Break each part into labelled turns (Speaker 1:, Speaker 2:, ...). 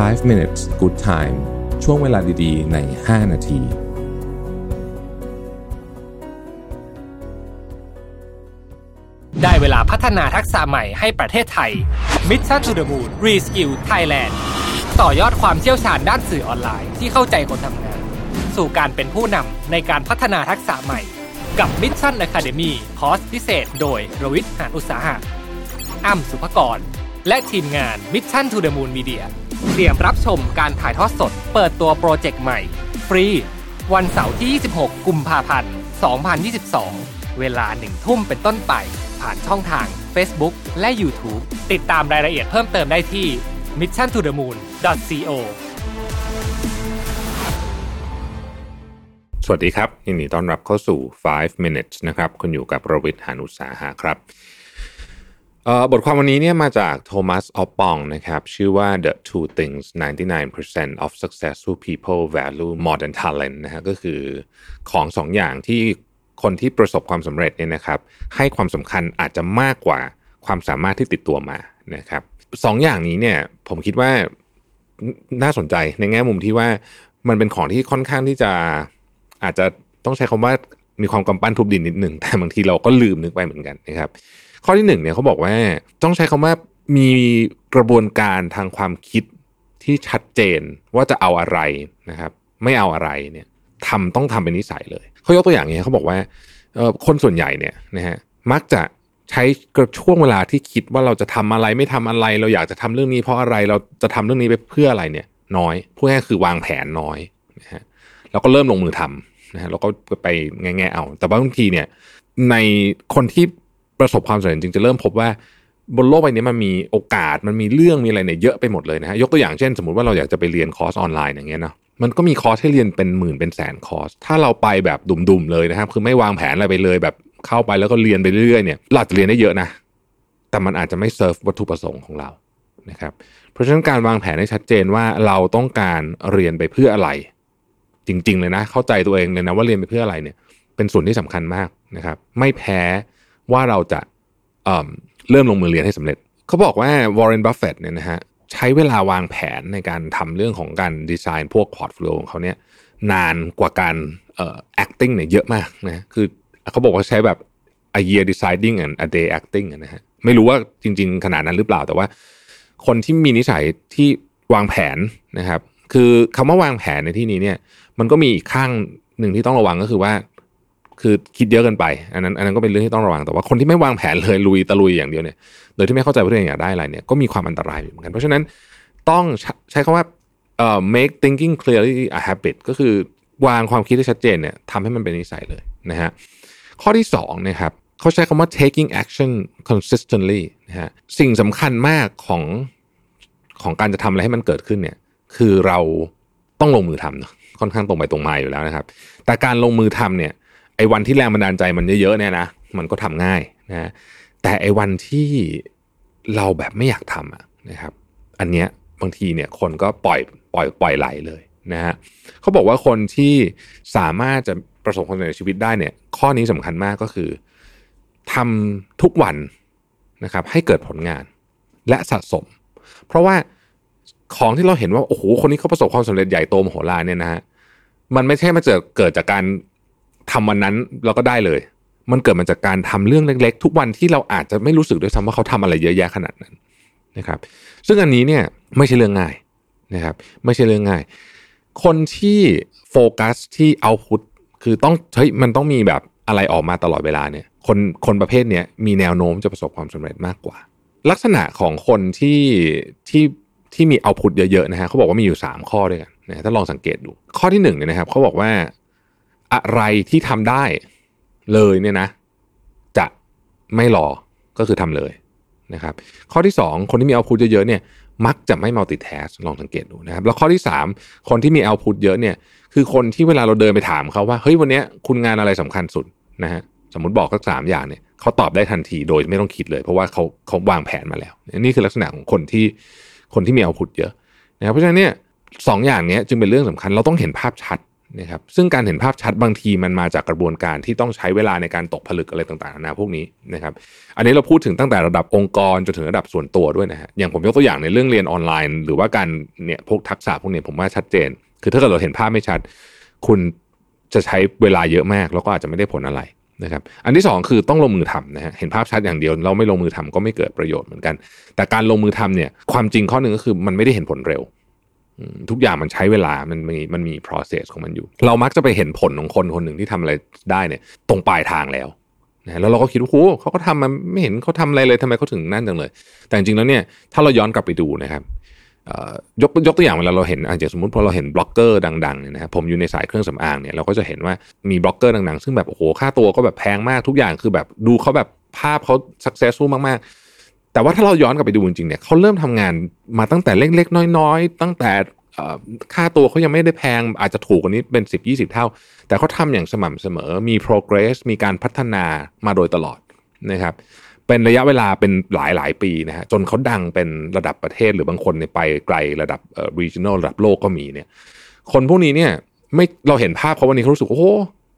Speaker 1: 5 minutes good time ช่วงเวลาดีๆ ใน 5 นาที
Speaker 2: ได้เวลาพัฒนาทักษะใหม่ให้ประเทศไทย Mission to the Moon Reskill Thailand ต่อยอดความเชี่ยวชาญด้านสื่อออนไลน์ที่เข้าใจคนทำงาน สู่การเป็นผู้นำในการพัฒนาทักษะใหม่ กับ Mission Academy คอร์สพิเศษ โดยรวิทย์หานอุตสาหะอ้ำสุภกร และทีมงาน Mission to the Moon Media เตรียมรับชมการถ่ายทอดสด เปิดตัวโปรเจกต์ใหม่ ฟรี วันเสาร์ที่ 26 กุมภาพันธ์ 2022 เวลาหนึ่งทุ่มเป็นต้นไป ผ่านช่องทาง Facebook และ YouTube ติดตามรายละเอียดเพิ่มเติมได้ที่ mission to the moon co
Speaker 1: สวัสดีครับยินดีต้อนรับเข้าสู่ 5 minutes นะครับ คุณอยู่กับรวิทย์หานุสาหะครับ บทความวันนี้เนี่ยมาจากโทมัสออปปองนะครับ ชื่อว่า the two things 99% of successful people value more than talent นะฮะก็คือของสองอย่างที่คนที่ประสบความสำเร็จเนี่ยนะครับ ให้ความสำคัญอาจจะมากกว่าความสามารถที่ติดตัวมานะครับสองอย่างนี้เนี่ยผมคิดว่าน่าสนใจในแง่มุมที่ว่ามันเป็นของที่ค่อนข้างที่จะอาจจะต้องใช้คำว่ามีความกำปั้นทุบดินนิดหนึ่งแต่บางทีเราก็ลืมนึกไปเหมือนกันนะครับ ข้อที่หนึ่งเนี่ยเขาบอกว่าต้องใช้คำว่ามีกระบวนการทางความคิดที่ชัดเจนว่าจะเอาอะไรนะครับ ไม่เอาอะไรเนี่ยทำต้องทำเป็นนิสัยเลยเขายกตัวอย่างเนี้เขาบอกว่าคนส่วนใหญ่เนี่ยนะฮะมักจะใช้กระช่วงเวลาที่คิดว่าเราจะทำอะไรไม่ทำอะไร เราอยากจะทำเรื่องนี้เพราะอะไรเราจะทำเรื่องนี้ไปเพื่ออะไรเนี่ย น้อยพูดง่ายคือวางแผนน้อยนะฮะแล้วก็เริ่มลงมือทำนะฮะแล้วก็ไปแง่ๆเอา แต่ว่าบางทีเนี่ยในคนที่ ประสบความสำเร็จจริงจะเริ่มพบว่าบนโลกใบนี้มันมีโอกาสมันมีเรื่องมีอะไรเนี่ยเยอะไปหมดเลยนะฮะยกตัวอย่างเช่น สมมติว่าเราอยากจะไปเรียนคอร์สออนไลน์อย่างเงี้ยเนาะมันก็มีคอร์สให้เรียนเป็นหมื่นเป็นแสนคอร์ส ถ้าเราไปแบบดุ่มๆเลยนะครับ คือไม่วางแผนอะไรไปเลย แบบเข้าไปแล้วก็เรียนไปเรื่อยๆเนี่ยเราอาจจะเรียนได้เยอะนะ แต่มันอาจจะไม่เซิร์ฟวัตถุประสงค์ของเรานะครับ เพราะฉะนั้นการวางแผนให้ชัดเจนว่าเราต้องการเรียนไปเพื่ออะไร จริงๆเลยนะ เข้าใจตัวเองเลยนะว่าเรียนไปเพื่ออะไรเนี่ย เป็นส่วนที่สำคัญมากนะครับ ไม่แพ้ ว่าเราจะเริ่มลงมือเรียนให้สำเร็จ เขาบอกว่าวอร์เรนบัฟเฟตเนี่ยนะฮะใช้เวลาวางแผนในการทำเรื่องของการดีไซน์พวก portfolio ของเขาเนี่ยนานกว่าการเอ่อ acting เนี่ยเยอะมากนะคือเขาบอกว่าใช้แบบ a year deciding and a day acting นะฮะไม่รู้ว่าจริง ๆ ขนาดนั้นหรือเปล่าแต่ว่า คนที่มีนิสัยที่วางแผนนะครับ คือคำว่าวางแผนในที่นี้เนี่ย มันก็มีอีกข้างหนึ่งที่ต้องระวังก็คือว่า คือคิดเยอะเกินไป อันนั้นอันนั้นก็เป็นเรื่องที่ต้องระวังแต่ว่าคนที่ไม่วางแผนเลยลุยตะลุยอย่างเดียวเนี่ยโดยที่ไม่เข้าใจว่าตัวเองอยากได้อะไรเนี่ยก็มีความอันตรายเหมือนกัน เพราะฉะนั้นต้องใช้ใช้คำว่าเอ่อ make thinking clearly a habit ก็คือวางความคิดให้ชัดเจนเนี่ยทำให้มันเป็นนิสัยเลยนะฮะข้อที่สองนะครับเขาใช้คำว่า taking action consistently นะฮะสิ่งสำคัญมากของของการจะทำอะไรให้มันเกิดขึ้นเนี่ยคือเราต้องลงมือทำเนอะค่อนข้างตรงไปตรงมาอยู่แล้วนะครับ แต่การลงมือทำเนี่ย อ้วันที่แรงบันดาลใจมันเยอะๆเนี่ยนะมันก็ทำง่ายนะแต่ไอ้วันที่เราแบบไม่อยากทำอะนะครับ อันเนี้ยบางทีเนี่ยคนก็ปล่อยปล่อยปล่อยไหลเลยนะฮะเขาบอกว่าคนที่สามารถจะประสบความสำเร็จในชีวิตได้เนี่ย ข้อนี้สำคัญมากก็คือทำทุกวันนะครับ ให้เกิดผลงานและสะสม เพราะว่าของที่เราเห็นว่าโอ้โหคนนี้เขาประสบความสำเร็จใหญ่โตมโหฬารเนี่ยนะฮะมันไม่ใช่มาเจอเกิดจากการ ทำวันนั้นเราก็ได้เลย มันเกิดมาจากการทำเรื่องเล็ก ๆ ทุกวันที่เราอาจจะไม่รู้สึกด้วยซ้ำว่าเขาทำอะไรเยอะแยะขนาดนั้นนะครับ ซึ่งอันนี้เนี่ยไม่ใช่เรื่องง่ายนะครับ ไม่ใช่เรื่องง่าย คนที่โฟกัสที่เอาพุตคือต้องเฮ้ยมันต้องมีแบบอะไรออกมาตลอดเวลาเนี่ย คนคนประเภทเนี้ยมีแนวโน้มจะประสบความสำเร็จมากกว่า ลักษณะของคนที่ที่ที่มีเอาพุตเยอะๆนะฮะเขาบอกว่ามีอยู่ 3 ข้อด้วยกันนะถ้าลองสังเกตดูข้อที่หนึ่งเนี่ยนะครับเขาบอกว่า อะไรที่ทำได้เลยเนี่ยนะ จะไม่รอก็คือทำเลยนะครับ ข้อที่ 2 คนที่มีเอาพุตเยอะๆเนี่ย มักจะไม่ multitask ลองสังเกตดูนะครับ แล้วข้อที่ 3 คนที่มีเอาพุตเยอะเนี่ย คือคนที่เวลาเราเดินไปถามเขาว่าเฮ้ยวันนี้คุณงานอะไรสำคัญสุดนะฮะสมมติบอกสักสามอย่างเนี่ยเขาตอบได้ทันทีโดยไม่ต้องคิดเลย เพราะว่าเขาเขาวางแผนมาแล้ว นี่คือลักษณะของคนที่คนที่มีเอาพุตเยอะนะครับเพราะฉะนั้นเนี่ยสองอย่างนี้จึงเป็นเรื่องสำคัญเราต้องเห็นภาพชัด นะครับซึ่งการเห็นภาพชัดบางทีมันมาจากกระบวนการที่ต้องใช้เวลาในการตกผลึกอะไรต่างๆนานาพวกนี้นะครับอันนี้เราพูดถึงตั้งแต่ระดับองค์กรจนถึงระดับส่วนตัวด้วยนะฮะอย่างผมยกตัวอย่างในเรื่องเรียนออนไลน์ หรือว่าการเนี่ยพวกทักษะพวกนี้ผมว่าชัดเจน คือถ้าเกิดเราเห็นภาพไม่ชัด คุณจะใช้เวลาเยอะมากแล้วก็อาจจะไม่ได้ผลอะไรนะครับอันที่ 2 คือต้องลงมือทำนะฮะเห็นภาพชัดอย่างเดียวเราไม่ลงมือทำก็ไม่เกิดประโยชน์เหมือนกัน แต่การลงมือทำเนี่ยความจริงข้อหนึ่งก็คือมันไม่ได้เห็นผลเร็ว ทุกอย่างมันใช้เวลา มันมีมันมี process ของมันอยู่ เรามักจะไปเห็นผลของคนคนหนึ่งที่ทำอะไรได้เนี่ย ตรงปลายทางแล้วนะแล้วเราก็คิดว่าโอ้เขาก็ทำมันไม่เห็นเขาทำอะไรเลยทำไมเขาถึงนั่นจังเลย แต่จริงๆแล้วเนี่ยถ้าเราย้อนกลับไปดูนะครับยกยกตัวอย่างเวลาเราเห็นอาจจะสมมติพอเราเห็นบล็อกเกอร์ดังๆเนี่ยนะครับผมอยู่ในสายเครื่องสำอางเนี่ยเราก็จะเห็นว่ามีบล็อกเกอร์ดังๆ ซึ่งแบบโอ้โหค่าตัวก็แบบแพงมากทุกอย่างคือแบบดูเขาแบบภาพเขา successful มากๆ แต่ว่าถ้าเราย้อนกลับไปดูจริงๆเนี่ยเขาเริ่มทำงานมาตั้งแต่เล็กๆ น้อย ๆ ตั้งแต่ค่าตัวเขายังไม่ได้แพงอาจจะถูกกว่านี้เป็น 10 20 เท่า แต่เขาทาอย่างสม่ำเสมอมี progress มีการพัฒนามาโดยตลอดนะครับเป็นระยะเวลาเป็นหลายหลายปีนะฮะจนเขาดังเป็นระดับประเทศหรือบางคนเนี่ยไปไกลระดับ regional ระดับโลกก็มีเนี่ยคนพวกนี้เนี่ยไม่เราเห็นภาพเขาวันนี้เขารู้สึกโอ้โห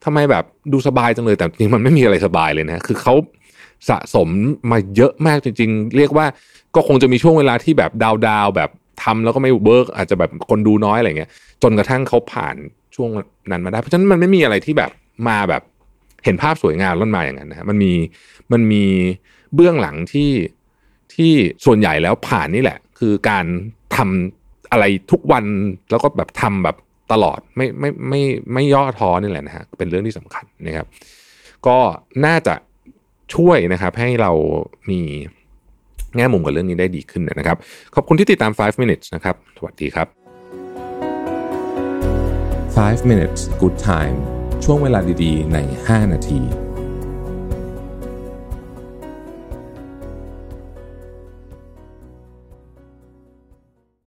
Speaker 1: ทำไมแบบดูสบายจังเลยแต่จริงมันไม่มีอะไรสบายเลยนะคือเขา สะสมมาเยอะมากจริง ๆ เรียกว่าก็คงจะมีช่วงเวลาที่แบบดาวดาวแบบทำแล้วก็ไม่ work อาจจะแบบคนดูน้อยอะไรเงี้ย จนกระทั่งเขาผ่านช่วงนั้นมาได้ เพราะฉะนั้นมันไม่มีอะไรที่แบบมาแบบเห็นภาพสวยงามล้นมาอย่างนั้นนะมันมีมันมีเบื้องหลังที่ที่ส่วนใหญ่แล้วผ่านนี่แหละ คือการทำอะไรทุกวันแล้วก็แบบทำแบบตลอดไม่ไม่ไม่ไม่ย่อท้อนี่แหละนะฮะเป็นเรื่องที่สำคัญนะครับ ก็น่าจะ ช่วยนะครับให้เรามีแง่มุมกับเรื่องนี้ได้ดีขึ้นนะครับ ขอบคุณที่ติดตาม 5 minutes นะครับ สวัสดีครับ
Speaker 3: 5 minutes good time ช่วงเวลาดีๆ ใน 5 นาที